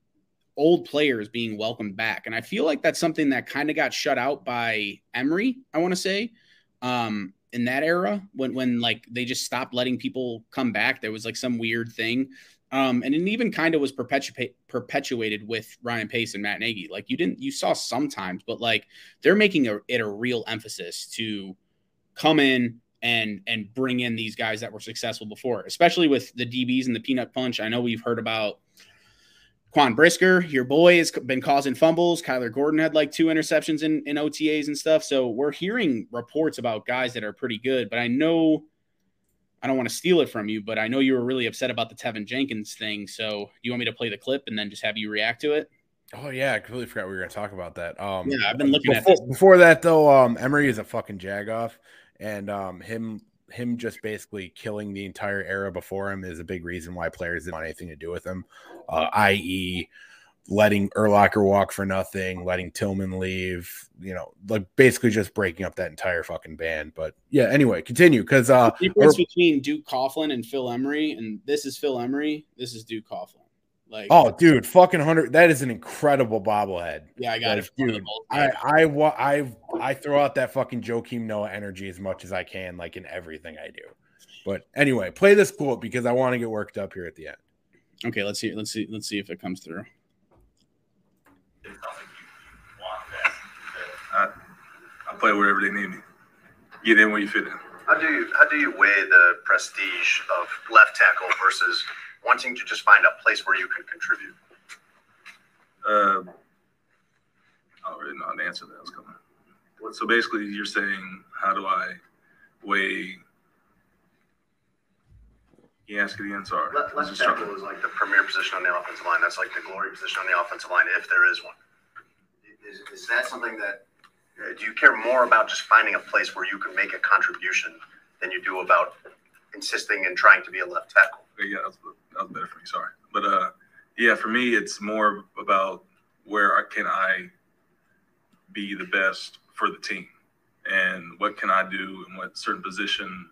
old players being welcomed back. And I feel like that's something that kind of got shut out by Emery, I want to say. Um, in that era when when like they just stopped letting people come back there was like some weird thing um, and it even kind of was perpetuate, perpetuated with Ryan Pace and Matt Nagy. Like you didn't, you saw sometimes, but like they're making a, it a real emphasis to come in and and bring in these guys that were successful before, especially with the DBs and the peanut punch. I know we've heard about Quan Brisker, your boy, has been causing fumbles. Kyler Gordon had like two interceptions in, in OTAs and stuff. So we're hearing reports about guys that are pretty good, but I know I don't want to steal it from you, but I know you were really upset about the Teven Jenkins thing. So you want me to play the clip and then just have you react to it? Oh yeah, I completely forgot we were gonna talk about that. Um, Yeah, I've been looking at before, this. before that though. Um, Emery is a fucking jagoff, and um, him him just basically killing the entire era before him is a big reason why players didn't want anything to do with him. Uh, i.e., letting Urlacher walk for nothing, letting Tillman leave. You know, like basically just breaking up that entire fucking band. But yeah, anyway, continue because uh, The difference between Duke Coughlin and Phil Emery, and this is Phil Emery, this is Duke Coughlin. Like, oh, dude, fucking hundred. That is an incredible bobblehead. yeah, I got Like, it. dude, I. I I I throw out that fucking Joakim Noah energy as much as I can, like in everything I do. But anyway, play this quote because I want to get worked up here at the end. okay, let's see. Let's see. Let's see if it comes through. I, I play wherever they need me. Get in where you fit in. How do you how do you weigh the prestige of left tackle versus wanting to just find a place where you can contribute? Uh, I don't really know how to answer that. I was coming. So basically, you're saying, how do I weigh? Can you ask it again? Sorry. Left, left just trying- tackle is like the premier position on the offensive line. That's like the glory position on the offensive line, if there is one. Is, is that something that uh, do you care more about just finding a place where you can make a contribution than you do about insisting and trying to be a left tackle? Yeah, that was, that was better for me. Sorry, but uh, yeah, for me, it's more about where can I be the best for the team, and what can I do, and what certain position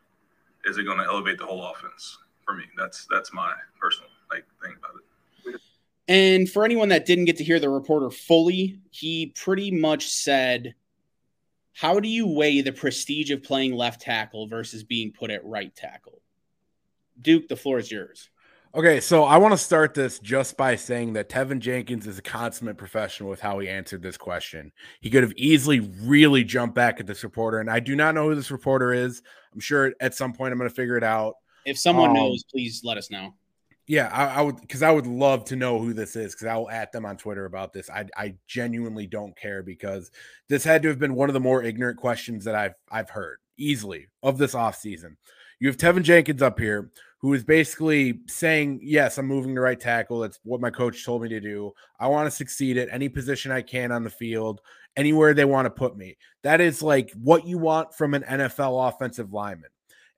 is it going to elevate the whole offense for me? That's that's my personal like thing about it. And for anyone that didn't get to hear the reporter fully, he pretty much said, How do you weigh the prestige of playing left tackle versus being put at right tackle? Duke, the floor is yours. Okay, so I want to start this just by saying that Teven Jenkins is a consummate professional with how he answered this question. He could have easily really jumped back at this reporter, and I do not know who this reporter is. I'm sure at some point I'm going to figure it out. If someone Um, knows, please let us know. Yeah, I, I would because I would love to know who this is because I will at them on Twitter about this. I I genuinely don't care because this had to have been one of the more ignorant questions that I've I've heard easily of this offseason. You have Teven Jenkins up here who is basically saying, Yes, I'm moving to right tackle. That's what my coach told me to do. I want to succeed at any position I can on the field, anywhere they want to put me. That is like what you want from an NFL offensive lineman.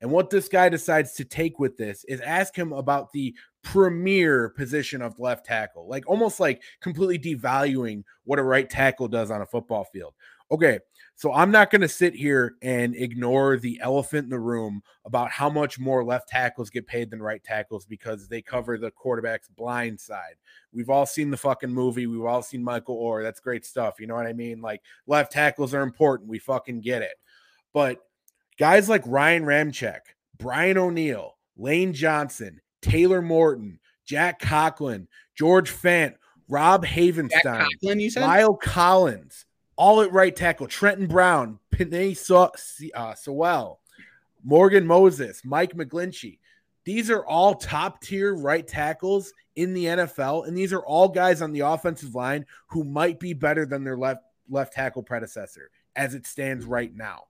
And what this guy decides to take with this is ask him about the premier position of left tackle, like almost like completely devaluing what a right tackle does on a football field. Okay, so I'm not going to sit here and ignore the elephant in the room about how much more left tackles get paid than right tackles because they cover the quarterback's blind side. We've all seen the fucking movie. We've all seen Michael Oher. That's great stuff. You know what I mean? Like left tackles are important. We fucking get it. But guys like Ryan Ramczyk, Brian O'Neill, Lane Johnson, Taylor Moton, Jack Conklin, George Fant, Rob Havenstein, said? La'el Collins, all at right tackle, Trenton Brown, Penei so- uh, Sewell, Morgan Moses, Mike McGlinchey. These are all top tier right tackles in the NFL, and these are all guys on the offensive line who might be better than their left left tackle predecessor as it stands right now.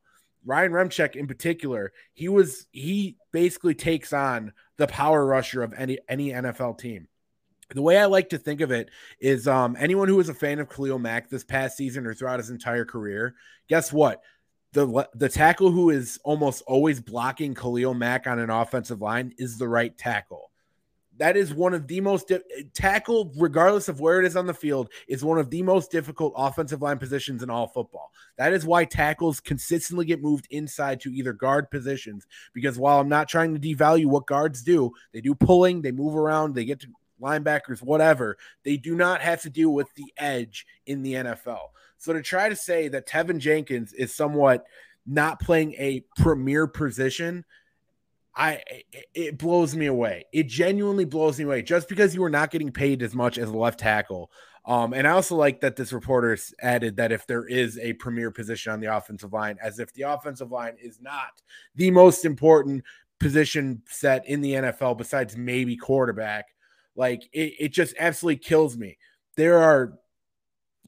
Ryan Ramczyk in particular, he was he basically takes on the power rusher of any any NFL team. the way I like to think of it is um, anyone who was a fan of Khalil Mack this past season or throughout his entire career, guess what? The, the tackle who is almost always blocking Khalil Mack on an offensive line is the right tackle. That is one of the most di- eh, tackle, regardless of where it is on the field, is one of the most difficult offensive line positions in all football. That is why tackles consistently get moved inside to either guard positions. Because while I'm not trying to devalue what guards do, they do pulling, they move around, they get to linebackers, whatever, they do not have to deal with the edge in the NFL. So to try to say that Teven Jenkins is somewhat not playing a premier position, I it blows me away. It genuinely blows me away. Just because you are not getting paid as much as a left tackle. Um, and I also like that this reporter added that if there is a premier position on the offensive line, as if the offensive line is not the most important position set in the NFL besides maybe quarterback. Like it, it just absolutely kills me. There are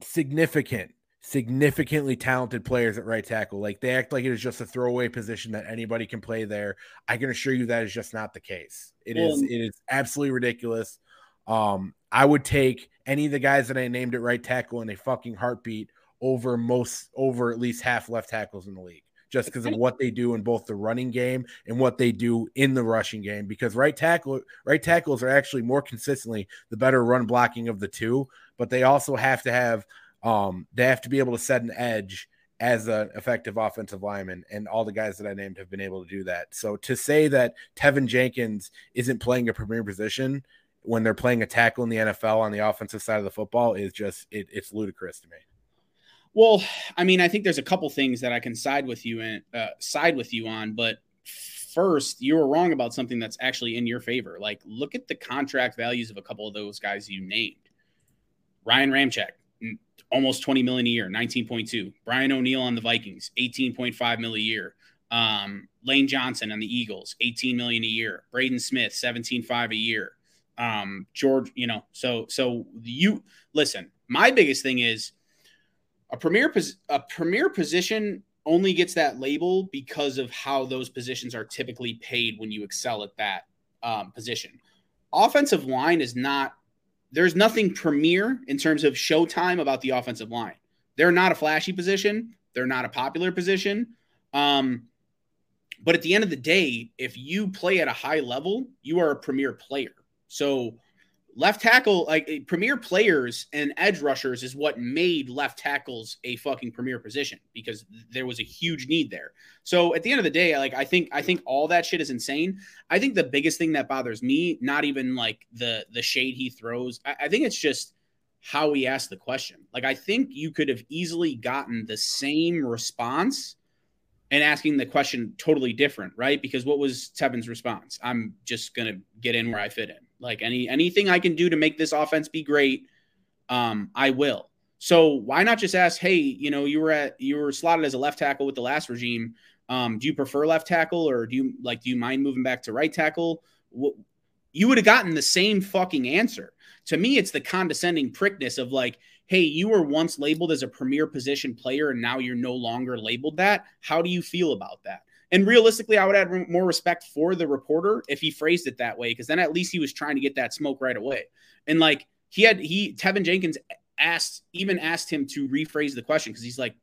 significant, significantly talented players at right tackle. Like they act like it is just a throwaway position that anybody can play there. I can assure you that is just not the case. It is. It is absolutely ridiculous. Um, I would take any of the guys that I named at right tackle in a fucking heartbeat over most over at least half left tackles in the league just because of what they do in both the running game and what they do in the rushing game. Because right tackle, right tackles are actually more consistently the better run blocking of the two, but they also have to have um, they have to be able to set an edge as an effective offensive lineman, and all the guys that I named have been able to do that. So to say that Teven Jenkins isn't playing a premier position when they're playing a tackle in the NFL on the offensive side of the football is just it, it's ludicrous to me. Well, I mean, I think there's a couple things that I can side with you and uh, side with you on, but first, you were wrong about something that's actually in your favor. Like, look at the contract values of a couple of those guys you named. Ryan Ramczyk, almost 20 million a year, 19.2. Brian O'Neill on the Vikings, 18.5 million a year. Um, Lane Johnson on the Eagles, 18 million a year. Braden Smith, 17.5 a year. Um, George, you know, so so you listen. My biggest thing is a premier a premier position only gets that label because of how those positions are typically paid when you excel at that um, position. Offensive line is not. There's nothing premier in terms of showtime about the offensive line. They're not a flashy position. They're not a popular position. Um, but at the end of the day, if you play at a high level, you are a premier player. So left tackle, like eh, premier players and edge rushers, is what made left tackles a fucking premier position because there was a huge need there. So at the end of the day, like I think I think all that shit is insane. I think the biggest thing that bothers me, not even like the the shade he throws, I, I think it's just how he asked the question. Like I think you could have easily gotten the same response and asking the question totally different, right? Because what was Teven's response? I'm just gonna get in where I fit in. Like any anything I can do to make this offense be great, um, I will. So why not just ask, hey, you know, you were at you were slotted as a left tackle with the last regime. Um, do you prefer left tackle or do you like do you mind moving back to right tackle? You would have gotten the same fucking answer. To me, it's the condescending prickness of like, hey, you were once labeled as a premier position player and now you're no longer labeled that. How do you feel about that? And realistically, I would add more respect for the reporter if he phrased it that way, because then at least he was trying to get that smoke right away. And like he had, he, Teven Jenkins asked, even asked him to rephrase the question because he's like,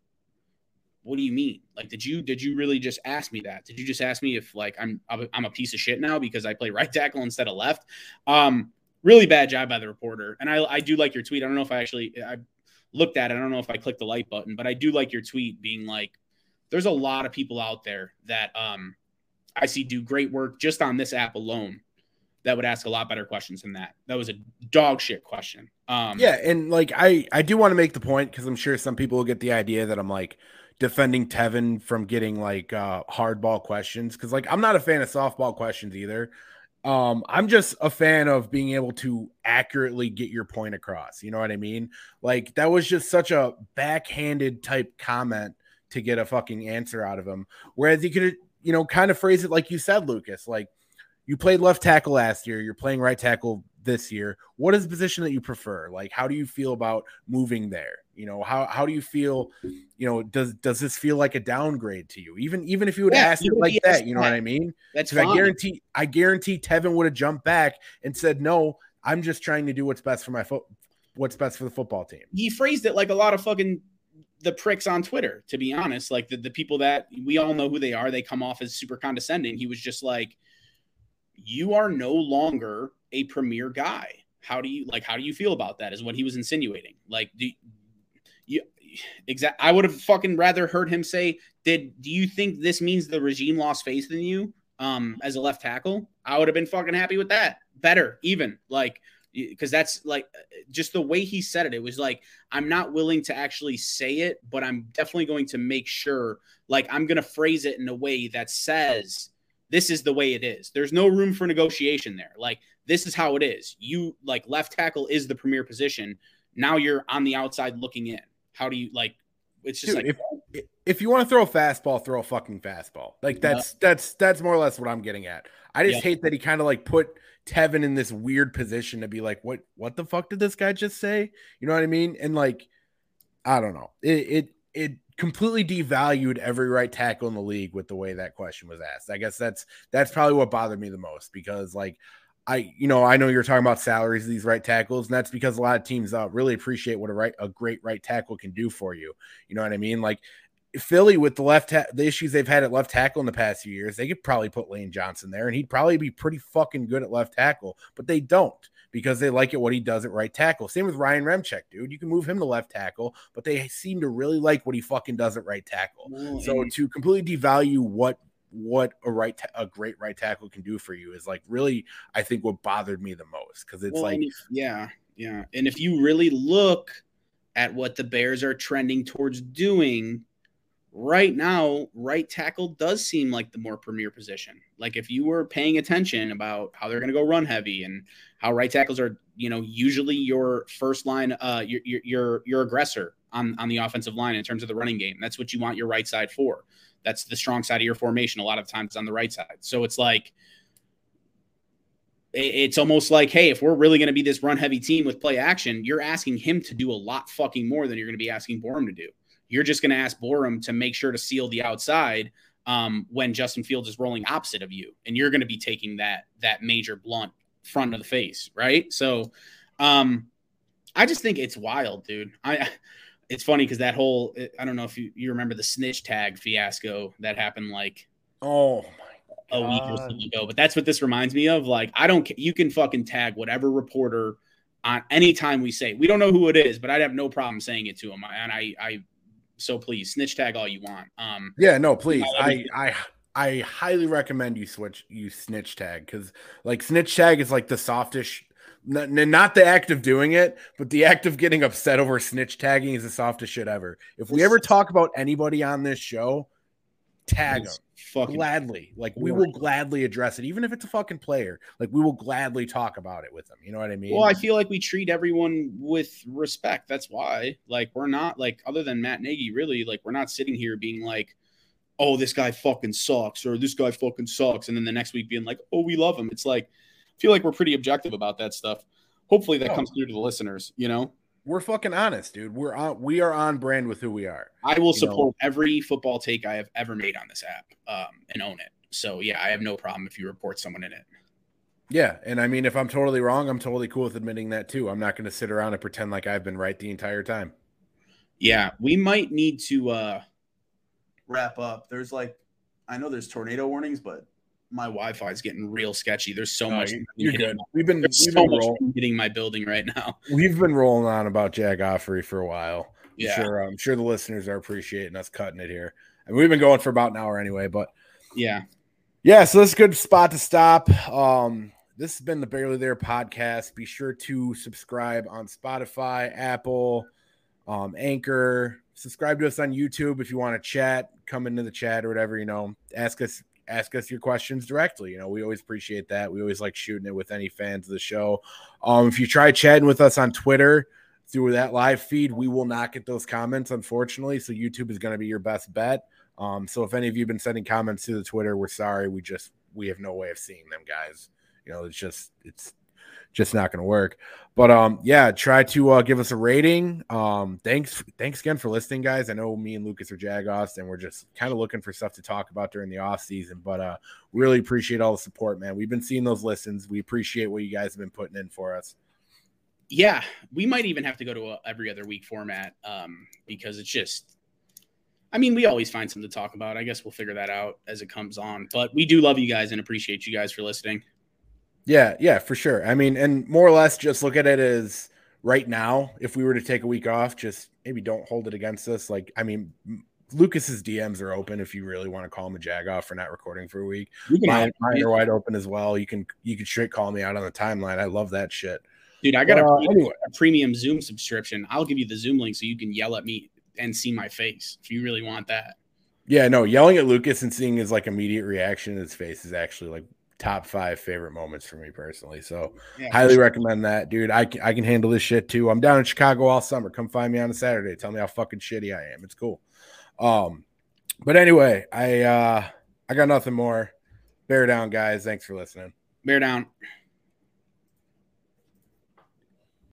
what do you mean? Like, did you did you really just ask me that? Did you just ask me if like I'm I'm a piece of shit now because I play right tackle instead of left? Um, really bad job by the reporter. And I I do like your tweet. I don't know if I actually I looked at it. I don't know if I clicked the like button, but I do like your tweet being like, there's a lot of people out there that um, I see do great work just on this app alone that would ask a lot better questions than that. That was a dog shit question. Um, yeah, and like I I do want to make the point because I'm sure some people will get the idea that I'm like defending Teven from getting like uh hardball questions because like I'm not a fan of softball questions either. Um, I'm just a fan of being able to accurately get your point across. You know what I mean? Like that was just such a backhanded type comment to get a fucking answer out of him. Whereas you could, you know, kind of phrase it like you said, Lucas, like you played left tackle last year, you're playing right tackle this year. What is the position that you prefer? Like, how do you feel about moving there? You know, how how do you feel? You know, does does this feel like a downgrade to you? Even even if you would yeah, ask it like that, you know that. what I mean? That's. I guarantee I guarantee Teven would have jumped back and said, No, I'm just trying to do what's best for my foot, what's best for the football team. He phrased it like a lot of fucking the pricks on Twitter, to be honest. Like the, the people that we all know who they are, they come off as super condescending. He was just like, You are no longer a premier guy. How do you like how do you feel about that? Is what he was insinuating. Like do you exact I would have fucking rather heard him say, Did do you think this means the regime lost faith in you um as a left tackle? I would have been fucking happy with that. Better, even like because that's like just the way he said it. It was like, I'm not willing to actually say it, but I'm definitely going to make sure, like, I'm going to phrase it in a way that says, this is the way it is. There's no room for negotiation there. Like, this is how it is. You, like, left tackle is the premier position. Now you're on the outside looking in. How do you, like, it's just Dude, like, if, if you want to throw a fastball, throw a fucking fastball. Like that's that's that's more or less what I'm getting at. I just Yeah. hate that he kind of like put Teven in this weird position to be like, what what the fuck did this guy just say? You know what I mean? And like, I don't know. It it it completely devalued every right tackle in the league with the way that question was asked. I guess that's that's probably what bothered me the most because like I you know I know you're talking about salaries of these right tackles and that's because a lot of teams uh, really appreciate what a right a great right tackle can do for you. You know what I mean? Like Philly with the left ta- the issues they've had at left tackle in the past few years, they could probably put Lane Johnson there and he'd probably be pretty fucking good at left tackle, but they don't because they like it what he does at right tackle. Same with Ryan Ramczyk, dude. You can move him to left tackle, but they seem to really like what he fucking does at right tackle. So to completely devalue what what a right ta- a great right tackle can do for you is like really I think what bothered me the most because it's Well, like if- yeah, yeah. And if you really look at what the Bears are trending towards doing right now, right tackle does seem like the more premier position. Like if you were paying attention about how they're going to go run heavy and how right tackles are, you know, usually your first line, uh, your your your, aggressor on on the offensive line in terms of the running game. That's what you want your right side for. That's the strong side of your formation. A lot of times on the right side. So it's like it's almost like, hey, if we're really going to be this run heavy team with play action, you're asking him to do a lot fucking more than you're going to be asking Borom to do. You're just going to ask Borom to make sure to seal the outside um, when Justin Fields is rolling opposite of you, and you're going to be taking that that major blunt front of the face, right? So, um, I just think it's wild, dude. I it's funny because that whole I don't know if you, you remember the snitch tag fiasco that happened like oh a week or so ago. But that's what this reminds me of. Like, I don't. You can fucking tag whatever reporter on any time we say. We don't know who it is, but I'd have no problem saying it to him. And I, I, so please snitch tag all you want. Um, Yeah, no, please. Yeah, I I I highly recommend you switch you snitch tag because like snitch tag is like the softish n- n- not the act of doing it, but the act of getting upset over snitch tagging is the softest shit ever. If we ever talk about anybody on this show, tag them it's fucking gladly. Like we will gladly address it, even if it's a fucking player. Like we will gladly talk about it with them. You know what I mean? Well, I feel like we treat everyone with respect. That's why. Like, we're not like other than Matt Nagy, really, like we're not sitting here being like, "Oh, this guy fucking sucks," or "This guy fucking sucks," and then the next week being like, "Oh, we love him." It's like, I feel like we're pretty objective about that stuff. Hopefully, that Oh. comes through to the listeners. You know, We're fucking honest, dude. We're on. We are on brand with who we are. I will You know- support every football take I have ever made on this app um, and own it. So yeah, I have no problem if you report someone in it. Yeah, and I mean, if I'm totally wrong, I'm totally cool with admitting that too. I'm not going to sit around and pretend like I've been right the entire time. Yeah, we might need to uh wrap up. There's like I know there's tornado warnings, but my Wi-Fi is getting real sketchy. There's so No, much you- you're good. We've been There's we've so been, hitting my building right now. we've been rolling on about Jack Offery for a while. I'm Yeah. sure I'm sure the listeners are appreciating us cutting it here. And we've been going for about an hour anyway, but Yeah. yeah, so this is a good spot to stop. Um, this has been the Barely There podcast. Be sure to subscribe on Spotify, Apple, um, Anchor. Subscribe to us on YouTube if you want to chat. Come into the chat or whatever. You know, ask us ask us your questions directly. You know, we always appreciate that. We always like shooting it with any fans of the show. Um, if you try chatting with us on Twitter through that live feed, we will not get those comments, unfortunately. So YouTube is going to be your best bet. Um, so if any of you have been sending comments to the Twitter, we're sorry. We just we have no way of seeing them, guys. You know, it's just it's just not going to work. But um, yeah, try to uh, give us a rating. Um, thanks, thanks again for listening, guys. I know me and Lucas are Jagoffs, and we're just kind of looking for stuff to talk about during the off season. But uh, really appreciate all the support, man. We've been seeing those listens. We appreciate what you guys have been putting in for us. Yeah, we might even have to go to a every other week format um, because it's just. I mean, we always find something to talk about. I guess we'll figure that out as it comes on. But we do love you guys and appreciate you guys for listening. Yeah, yeah, for sure. I mean, and more or less just look at it as right now, if we were to take a week off, just maybe don't hold it against us. Like, I mean, Lucas's DMs are open if you really want to call him a jag off for not recording for a week. Mine, mine, are wide open as well. You can you can straight call me out on the timeline. I love that shit. Dude, I got uh, a, premium, anyway. a premium Zoom subscription. I'll give you the Zoom link so you can yell at me and see my face if you really want that. Yeah, no, yelling at Lucas and seeing his like immediate reaction in his face is actually like top five favorite moments for me personally. So yeah, highly sure. recommend that, dude. I can, I can handle this shit too. I'm down in Chicago all summer. Come find me on a Saturday. Tell me how fucking shitty I am. It's cool. Um, but anyway, I uh I got nothing more. Bear down, guys. Thanks for listening. Bear down.